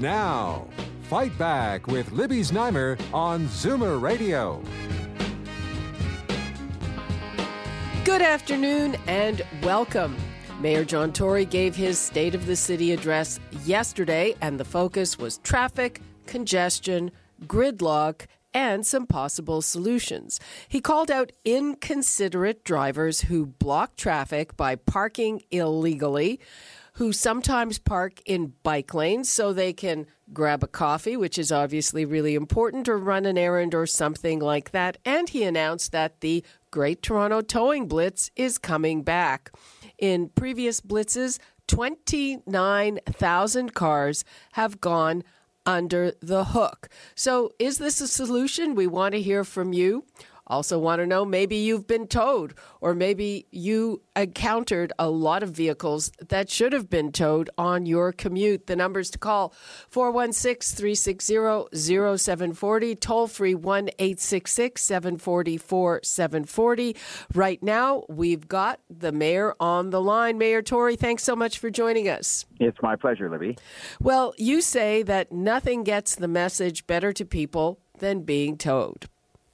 Now, Fight Back with Libby Znaimer on Zoomer Radio. Good afternoon and welcome. Mayor John Tory gave his State of the City address yesterday, and the focus was traffic, congestion, gridlock, and some possible solutions. He called out inconsiderate drivers who block traffic by parking illegally who sometimes park in bike lanes so they can grab a coffee, which is obviously really important, or run an errand or something like that. And he announced that the Great Toronto Towing Blitz is coming back. In previous blitzes, 29,000 cars have gone under the hook. So, is this a solution? We want to hear from you. Also, want to know maybe you've been towed, or maybe you encountered a lot of vehicles that should have been towed on your commute. The numbers to call 416 360 0740, toll free 1 866 744 740. Right now, we've got the mayor on the line. Mayor Tory, thanks so much for joining us. It's my pleasure, Libby. Well, you say that nothing gets the message better to people than being towed.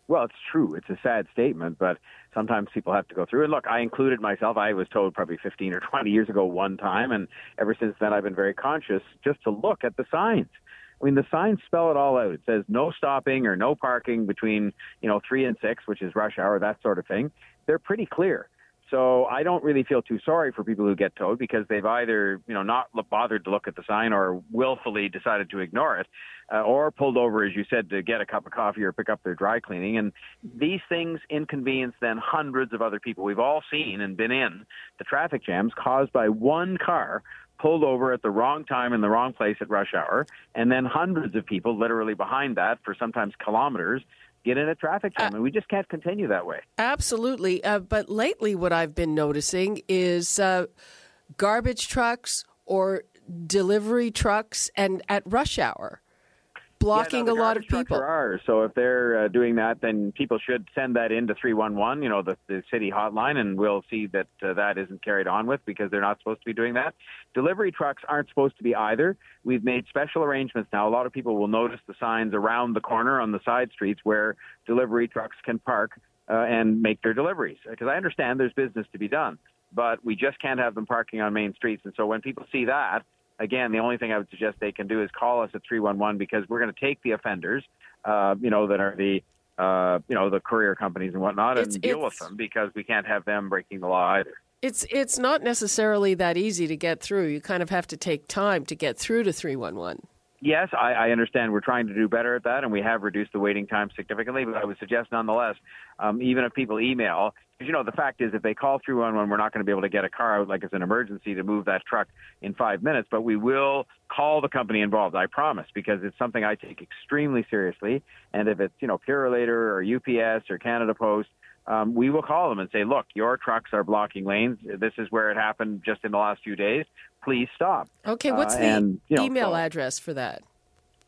Well, it's true. It's a sad statement, but sometimes people have to go through. And look, I included myself. I was towed probably 15 or 20 years ago one time, and ever since then I've been very conscious just to look at the signs. I mean, the signs spell it all out. It says no stopping or no parking between, you know, three and six, which is rush hour, that sort of thing. They're pretty clear. So I don't really feel too sorry for people who get towed because they've either, you know, not bothered to look at the sign or willfully decided to ignore it, uh, or pulled over, as you said, to get a cup of coffee or pick up their dry cleaning. And these things inconvenience then hundreds of other people. We've all seen and been in the traffic jams caused by one car pulled over at the wrong time in the wrong place at rush hour, and then hundreds of people literally behind that for sometimes kilometers get in a traffic jam, uh, and we just can't continue that way. Absolutely. Uh, but lately, what I've been noticing is uh, garbage trucks or delivery trucks, and at rush hour blocking yeah, no, a lot of people. Are. So if they're uh, doing that, then people should send that in to 311, you know, the, the city hotline, and we'll see that uh, that isn't carried on with because they're not supposed to be doing that. Delivery trucks aren't supposed to be either. We've made special arrangements now. A lot of people will notice the signs around the corner on the side streets where delivery trucks can park uh, and make their deliveries. Because I understand there's business to be done, but we just can't have them parking on main streets. And so when people see that, again, the only thing I would suggest they can do is call us at 311 because we're going to take the offenders, uh, you know, that are the, uh, you know, the courier companies and whatnot it's, and deal with them because we can't have them breaking the law either. It's it's not necessarily that easy to get through. You kind of have to take time to get through to 311 yes, I, I understand we're trying to do better at that, and we have reduced the waiting time significantly. But I would suggest, nonetheless, um, even if people email, you know the fact is, if they call through on one, we're not going to be able to get a car out like it's an emergency to move that truck in five minutes. But we will call the company involved. I promise, because it's something I take extremely seriously. And if it's you know Purolator or UPS or Canada Post um, we will call them and say, look, your trucks are blocking lanes. This is where it happened just in the last few days. Please stop. Okay, what's uh, the and, you know, email so, address for that?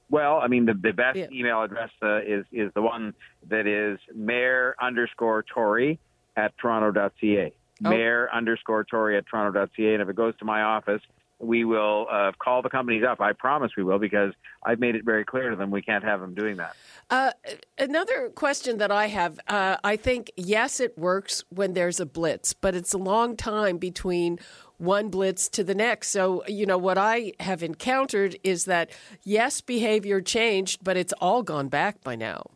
Well, I mean, the, the best yeah. email address uh, is, is the one that is mayor underscore Tory at toronto.ca. Oh. Mayor underscore Tory at toronto.ca. And if it goes to my office, we will uh, call the companies up. I promise we will because I've made it very clear to them we can't have them doing that. Uh, another question that I have uh, I think, yes, it works when there's a blitz, but it's a long time between one blitz to the next. So, you know, what I have encountered is that, yes, behavior changed, but it's all gone back by now.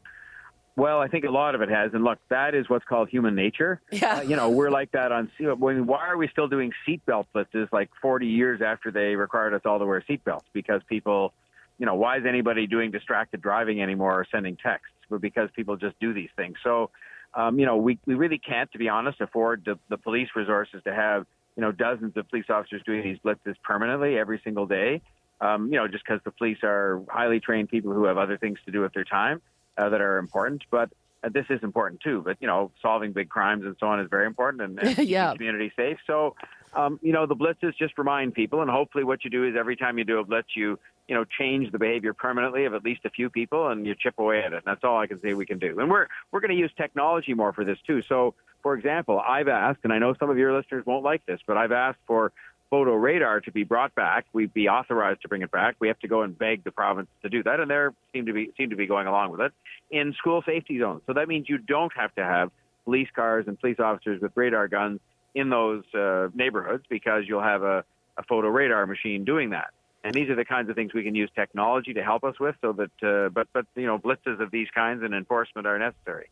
Well, I think a lot of it has, and look, that is what's called human nature. Yeah. Uh, you know, we're like that on. I mean, why are we still doing seatbelt blitzes like 40 years after they required us all to wear seatbelts? Because people, you know, why is anybody doing distracted driving anymore or sending texts? But because people just do these things. So, um, you know, we we really can't, to be honest, afford the, the police resources to have you know dozens of police officers doing these blitzes permanently every single day. Um, you know, just because the police are highly trained people who have other things to do with their time uh, that are important. But uh, this is important too. But you know, solving big crimes and so on is very important, and, and yeah. community safe. So, um, you know, the blitzes just remind people, and hopefully, what you do is every time you do a blitz, you you know change the behavior permanently of at least a few people, and you chip away at it. And that's all I can say we can do. And we're we're going to use technology more for this too. So, for example, I've asked, and I know some of your listeners won't like this, but I've asked for photo radar to be brought back. We'd be authorized to bring it back. We have to go and beg the province to do that, and they seem to be seem to be going along with it in school safety zones. So that means you don't have to have police cars and police officers with radar guns in those uh, neighborhoods because you'll have a, a photo radar machine doing that. And these are the kinds of things we can use technology to help us with, so that. Uh, but but you know, blitzes of these kinds and enforcement are necessary.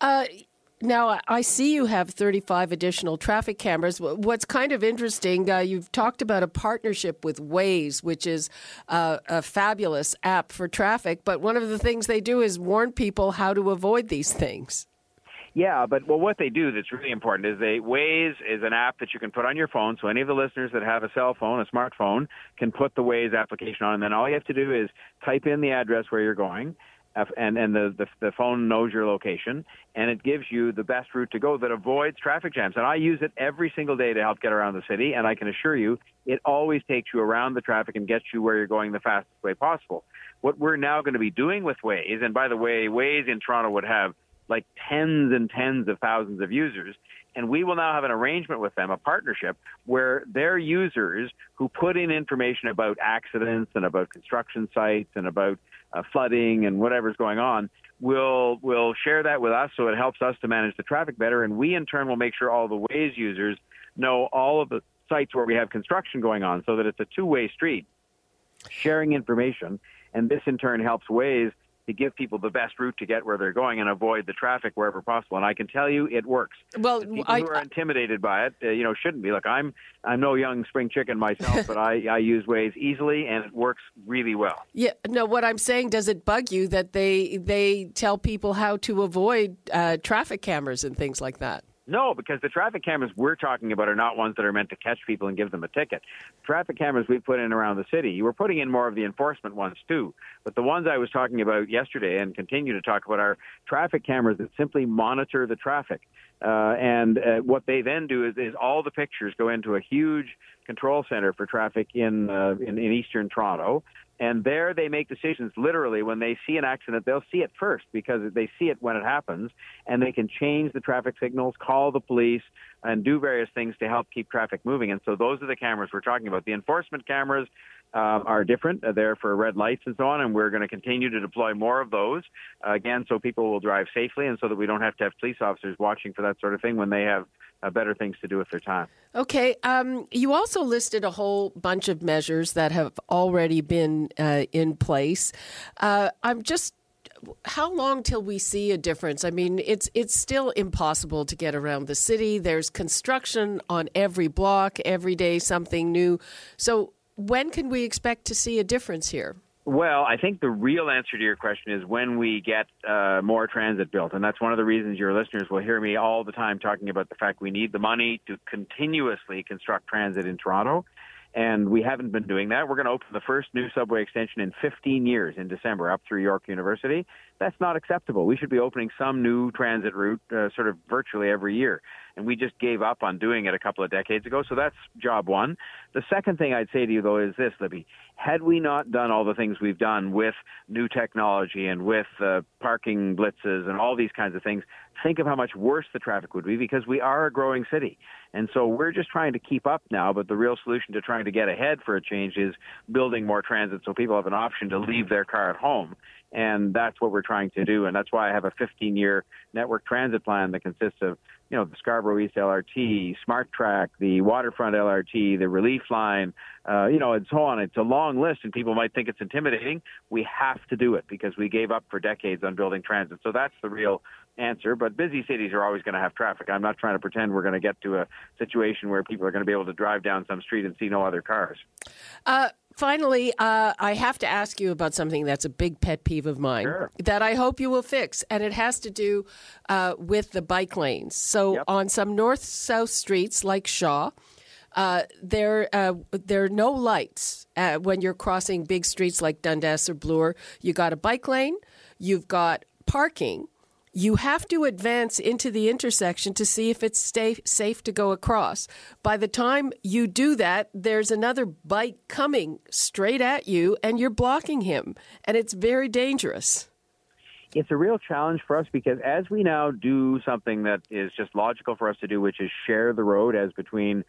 Uh, now, I see you have 35 additional traffic cameras. What's kind of interesting, uh, you've talked about a partnership with Waze, which is uh, a fabulous app for traffic, but one of the things they do is warn people how to avoid these things. Yeah, but well, what they do that's really important is they Waze is an app that you can put on your phone. So any of the listeners that have a cell phone, a smartphone, can put the Waze application on, and then all you have to do is type in the address where you're going, and and the, the the phone knows your location and it gives you the best route to go that avoids traffic jams. And I use it every single day to help get around the city, and I can assure you, it always takes you around the traffic and gets you where you're going the fastest way possible. What we're now going to be doing with Waze, and by the way, Waze in Toronto would have like tens and tens of thousands of users. And we will now have an arrangement with them, a partnership, where their users who put in information about accidents and about construction sites and about uh, flooding and whatever's going on will will share that with us so it helps us to manage the traffic better. And we in turn will make sure all the Waze users know all of the sites where we have construction going on so that it's a two-way street sharing information. And this in turn helps Waze to give people the best route to get where they're going and avoid the traffic wherever possible. And I can tell you, it works. Well, people I, who are intimidated by it, uh, you know, shouldn't be. Look, I'm I'm no young spring chicken myself, but I, I use Waze easily, and it works really well. Yeah, no. What I'm saying, does it bug you that they they tell people how to avoid uh, traffic cameras and things like that? No, because the traffic cameras we're talking about are not ones that are meant to catch people and give them a ticket. Traffic cameras we put in around the city, we're putting in more of the enforcement ones too. But the ones I was talking about yesterday and continue to talk about are traffic cameras that simply monitor the traffic. Uh, and uh, what they then do is, is all the pictures go into a huge control center for traffic in, uh, in in eastern Toronto, and there they make decisions literally when they see an accident, they'll see it first because they see it when it happens and they can change the traffic signals, call the police and do various things to help keep traffic moving. And so those are the cameras we're talking about. The enforcement cameras um, are different. They're there for red lights and so on, and we're going to continue to deploy more of those uh, again, so people will drive safely, and so that we don't have to have police officers watching for that sort of thing when they have uh, better things to do with their time. Okay. Um, you also listed a whole bunch of measures that have already been uh, in place. Uh, I'm just how long till we see a difference? I mean, it's it's still impossible to get around the city. There's construction on every block, every day something new. So, when can we expect to see a difference here? Well, I think the real answer to your question is when we get uh, more transit built. And that's one of the reasons your listeners will hear me all the time talking about the fact we need the money to continuously construct transit in Toronto. And we haven't been doing that. We're going to open the first new subway extension in 15 years in December up through York University. That's not acceptable. We should be opening some new transit route uh, sort of virtually every year. And we just gave up on doing it a couple of decades ago. So that's job one. The second thing I'd say to you, though, is this, Libby. Had we not done all the things we've done with new technology and with uh, parking blitzes and all these kinds of things, think of how much worse the traffic would be because we are a growing city. And so we're just trying to keep up now, but the real solution to trying to get ahead for a change is building more transit so people have an option to leave their car at home. And that's what we're trying to do. And that's why I have a 15 year network transit plan that consists of, you know, the Scarborough East LRT, Smart Track, the Waterfront LRT, the Relief Line, uh, you know, and so on. It's a long list, and people might think it's intimidating. We have to do it because we gave up for decades on building transit. So that's the real answer. But busy cities are always going to have traffic. I'm not trying to pretend we're going to get to a situation where people are going to be able to drive down some street and see no other cars. Uh, finally, uh, I have to ask you about something that's a big pet peeve of mine sure. that I hope you will fix, and it has to do uh, with the bike lanes. So yep. on some north south streets like Shaw, Uh, there, uh, there are no lights uh, when you're crossing big streets like Dundas or Bloor. You got a bike lane, you've got parking, you have to advance into the intersection to see if it's stay, safe to go across. By the time you do that, there's another bike coming straight at you, and you're blocking him, and it's very dangerous. It's a real challenge for us because as we now do something that is just logical for us to do, which is share the road as between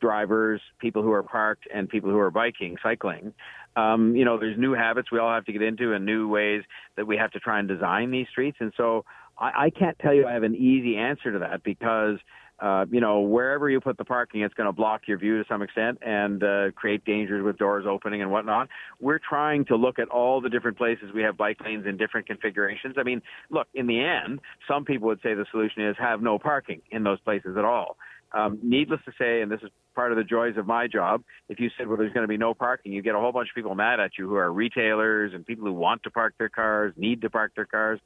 drivers, people who are parked, and people who are biking, cycling. Um, you know, there's new habits we all have to get into and new ways that we have to try and design these streets. And so I, I can't tell you I have an easy answer to that because uh, you know, wherever you put the parking, it's going to block your view to some extent and uh, create dangers with doors opening and whatnot. We're trying to look at all the different places we have bike lanes in different configurations. I mean, look, in the end, some people would say the solution is have no parking in those places at all. Um, needless to say, and this is part of the joys of my job, if you said, well, there's going to be no parking, you get a whole bunch of people mad at you who are retailers and people who want to park their cars, need to park their cars.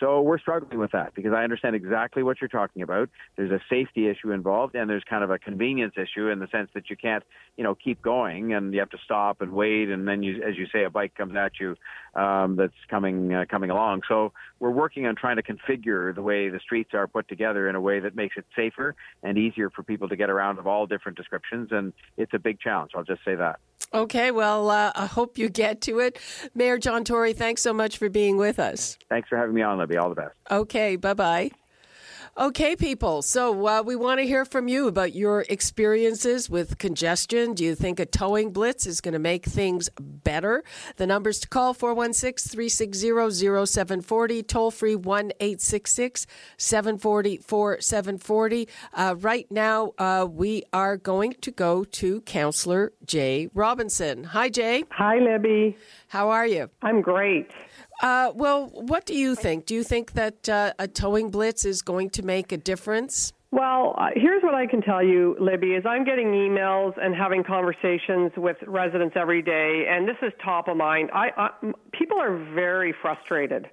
So we're struggling with that because I understand exactly what you're talking about. There's a safety issue involved, and there's kind of a convenience issue in the sense that you can't, you know, keep going and you have to stop and wait, and then you, as you say, a bike comes at you um, that's coming uh, coming along. So we're working on trying to configure the way the streets are put together in a way that makes it safer and easier for people to get around of all different descriptions, and it's a big challenge. I'll just say that. Okay, well, uh, I hope you get to it. Mayor John Tory, thanks so much for being with us. Thanks for having me on, Libby. All the best. Okay, bye bye. Okay, people. So uh, we want to hear from you about your experiences with congestion. Do you think a towing blitz is going to make things better? The numbers to call 416 360 0740, toll free 1 866 740 4740. Uh, right now, uh, we are going to go to Councillor Jaye Robinson. Hi, Jaye. Hi, Libby. How are you? I'm great. Uh, well, what do you think? Do you think that uh, a towing blitz is going to make a difference? Well, uh, here's what I can tell you, Libby, is I'm getting emails and having conversations with residents every day, and this is top of mind. I, I, people are very frustrated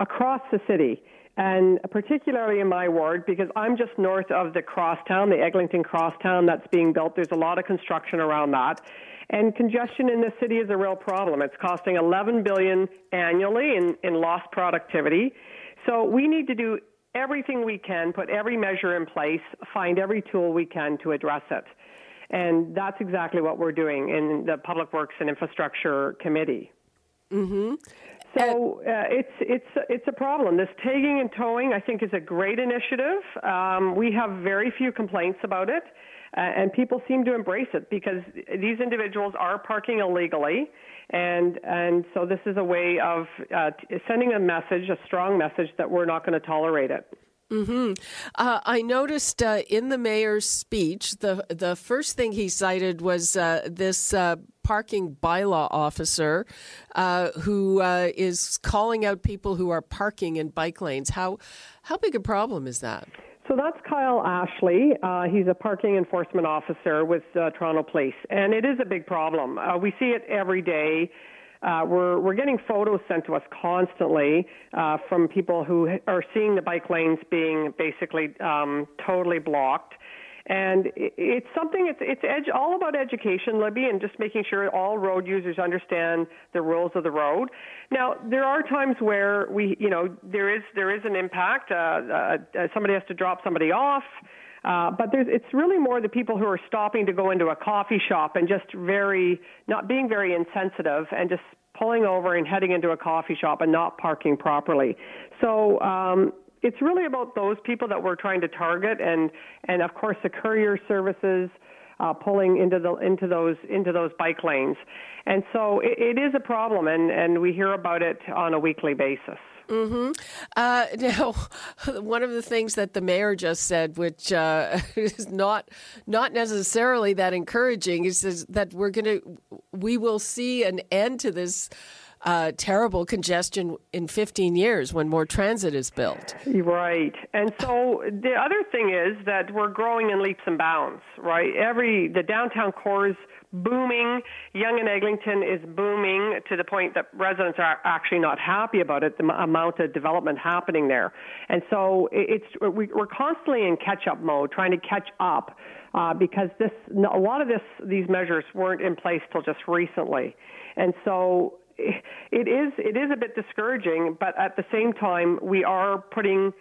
across the city, and particularly in my ward, because I'm just north of the crosstown, the Eglinton crosstown that's being built. There's a lot of construction around that. And congestion in the city is a real problem. It's costing 11 billion annually in, in lost productivity. So we need to do everything we can, put every measure in place, find every tool we can to address it. And that's exactly what we're doing in the Public Works and Infrastructure Committee. Mm-hmm. So uh, it's it's it's a problem. This tagging and towing, I think, is a great initiative. Um, we have very few complaints about it. Uh, and people seem to embrace it because these individuals are parking illegally, and and so this is a way of uh, sending a message, a strong message that we're not going to tolerate it. Mm-hmm. Uh, I noticed uh, in the mayor's speech, the the first thing he cited was uh, this uh, parking bylaw officer uh, who uh, is calling out people who are parking in bike lanes. How how big a problem is that? So that's Kyle Ashley. Uh, he's a parking enforcement officer with uh, Toronto Police, and it is a big problem. Uh, we see it every day. Uh, we're we're getting photos sent to us constantly uh, from people who are seeing the bike lanes being basically um, totally blocked. And it's something, it's, it's all about education, Libby, and just making sure all road users understand the rules of the road. Now, there are times where we, you know, there is, there is an impact. Uh, uh, uh, somebody has to drop somebody off. Uh, but there's, it's really more the people who are stopping to go into a coffee shop and just very, not being very insensitive and just pulling over and heading into a coffee shop and not parking properly. So um, it's really about those people that we're trying to target, and and of course the courier services. Uh, pulling into the into those into those bike lanes, and so it, it is a problem, and and we hear about it on a weekly basis. Mm-hmm. Uh, now, one of the things that the mayor just said, which uh, is not not necessarily that encouraging, is that we're going to we will see an end to this uh, terrible congestion in 15 years when more transit is built. Right. And so the other thing is that we're growing in leaps and bounds, right? Every, the downtown core is booming. Yonge and Eglinton is booming to the point that residents are actually not happy about it, the amount of development happening there. And so it's, we're constantly in catch up mode, trying to catch up uh, because this a lot of this these measures weren't in place till just recently, and so it is it is a bit discouraging. But at the same time, we are putting,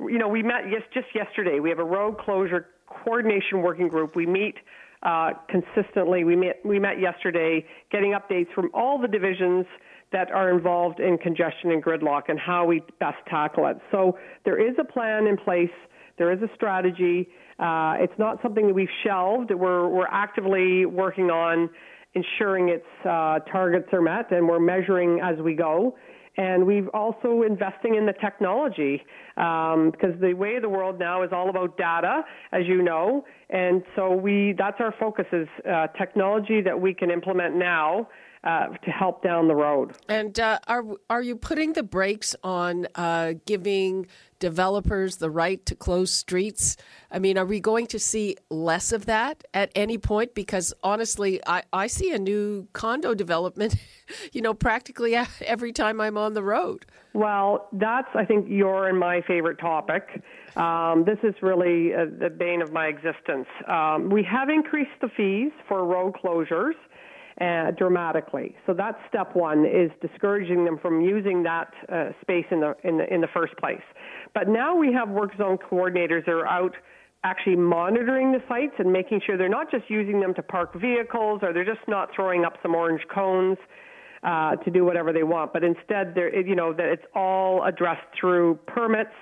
you know, we met yes, just yesterday. We have a road closure coordination working group. We meet uh, consistently. We met we met yesterday, getting updates from all the divisions that are involved in congestion and gridlock and how we best tackle it. So there is a plan in place. There is a strategy. Uh, it's not something that we've shelved. We're we're actively working on ensuring its uh, targets are met, and we're measuring as we go. And we've also investing in the technology um, because the way of the world now is all about data, as you know. And so we that's our focus is uh, technology that we can implement now uh, to help down the road. And uh, are are you putting the brakes on uh, giving developers the right to close streets? I mean, are we going to see less of that at any point? Because honestly, I, I see a new condo development, you know, practically every time I'm on the road. Well, that's I think your and my favorite topic. Um, this is really uh, the bane of my existence. Um, we have increased the fees for road closures uh, dramatically. So that's step one is discouraging them from using that uh, space in the, in the in the first place. But now we have work zone coordinators that are out actually monitoring the sites and making sure they're not just using them to park vehicles or they're just not throwing up some orange cones. Uh, to do whatever they want, but instead, they're, you know, that it's all addressed through permits,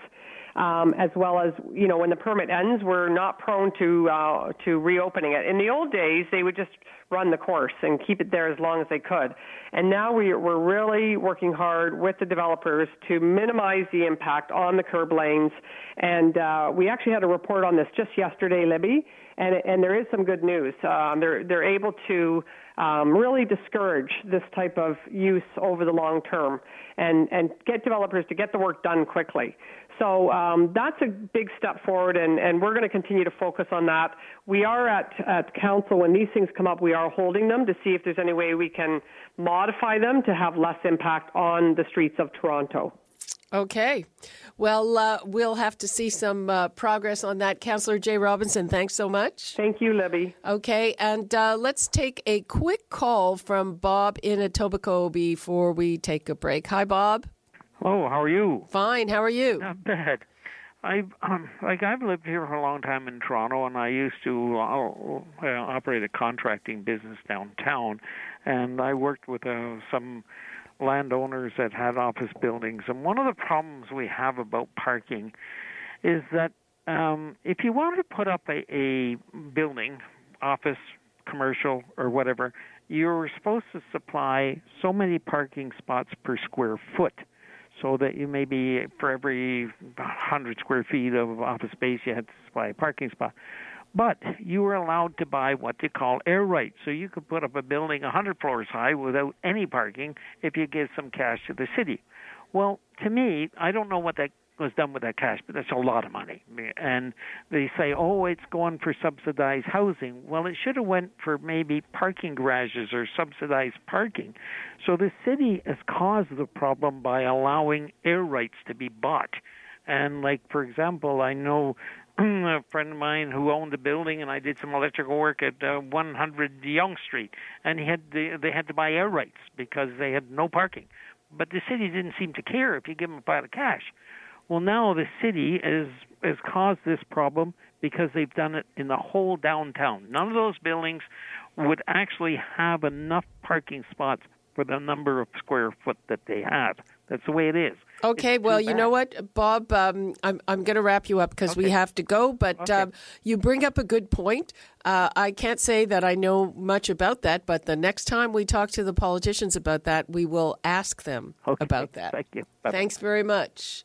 um, as well as you know when the permit ends, we're not prone to uh, to reopening it. In the old days, they would just run the course and keep it there as long as they could. And now we, we're really working hard with the developers to minimize the impact on the curb lanes. And uh, we actually had a report on this just yesterday, Libby, and, and there is some good news. Um, they're, they're able to um, really discourage this type of use over the long term and, and get developers to get the work done quickly. So um, that's a big step forward, and, and we're going to continue to focus on that. We are at, at council when these things come up. We are holding them to see if there's any way we can modify them to have less impact on the streets of Toronto. Okay. Well, uh, we'll have to see some uh, progress on that. Councillor Jaye Robinson, thanks so much. Thank you, Libby. Okay, and uh, let's take a quick call from Bob in Etobicoke before we take a break. Hi, Bob. Hello, how are you? Fine, how are you? Not bad. I've um, like I've lived here for a long time in Toronto, and I used to uh, operate a contracting business downtown, and I worked with uh, some landowners that had office buildings. And one of the problems we have about parking is that um, if you wanted to put up a, a building, office, commercial, or whatever, you're supposed to supply so many parking spots per square foot so that you maybe for every 100 square feet of office space you had to supply a parking spot. But you were allowed to buy what they call air rights, so you could put up a building 100 floors high without any parking if you give some cash to the city. Well, to me, I don't know what that was done with that cash, but that's a lot of money. And they say, oh, it's going for subsidized housing. Well, it should have went for maybe parking garages or subsidized parking. So the city has caused the problem by allowing air rights to be bought. And like for example, I know a friend of mine who owned a building, and I did some electrical work at uh, 100 Yonge Street, and he had the, they had to buy air rights because they had no parking. But the city didn't seem to care if you give them a pile of cash. Well, now the city has has caused this problem because they've done it in the whole downtown. None of those buildings would actually have enough parking spots for the number of square foot that they have. That's the way it is. Okay, well, you know what, Bob, um, I'm, I'm going to wrap you up because okay. we have to go, but okay. um, you bring up a good point. Uh, I can't say that I know much about that, but the next time we talk to the politicians about that, we will ask them okay. about that. Thank you. Bye-bye. Thanks very much.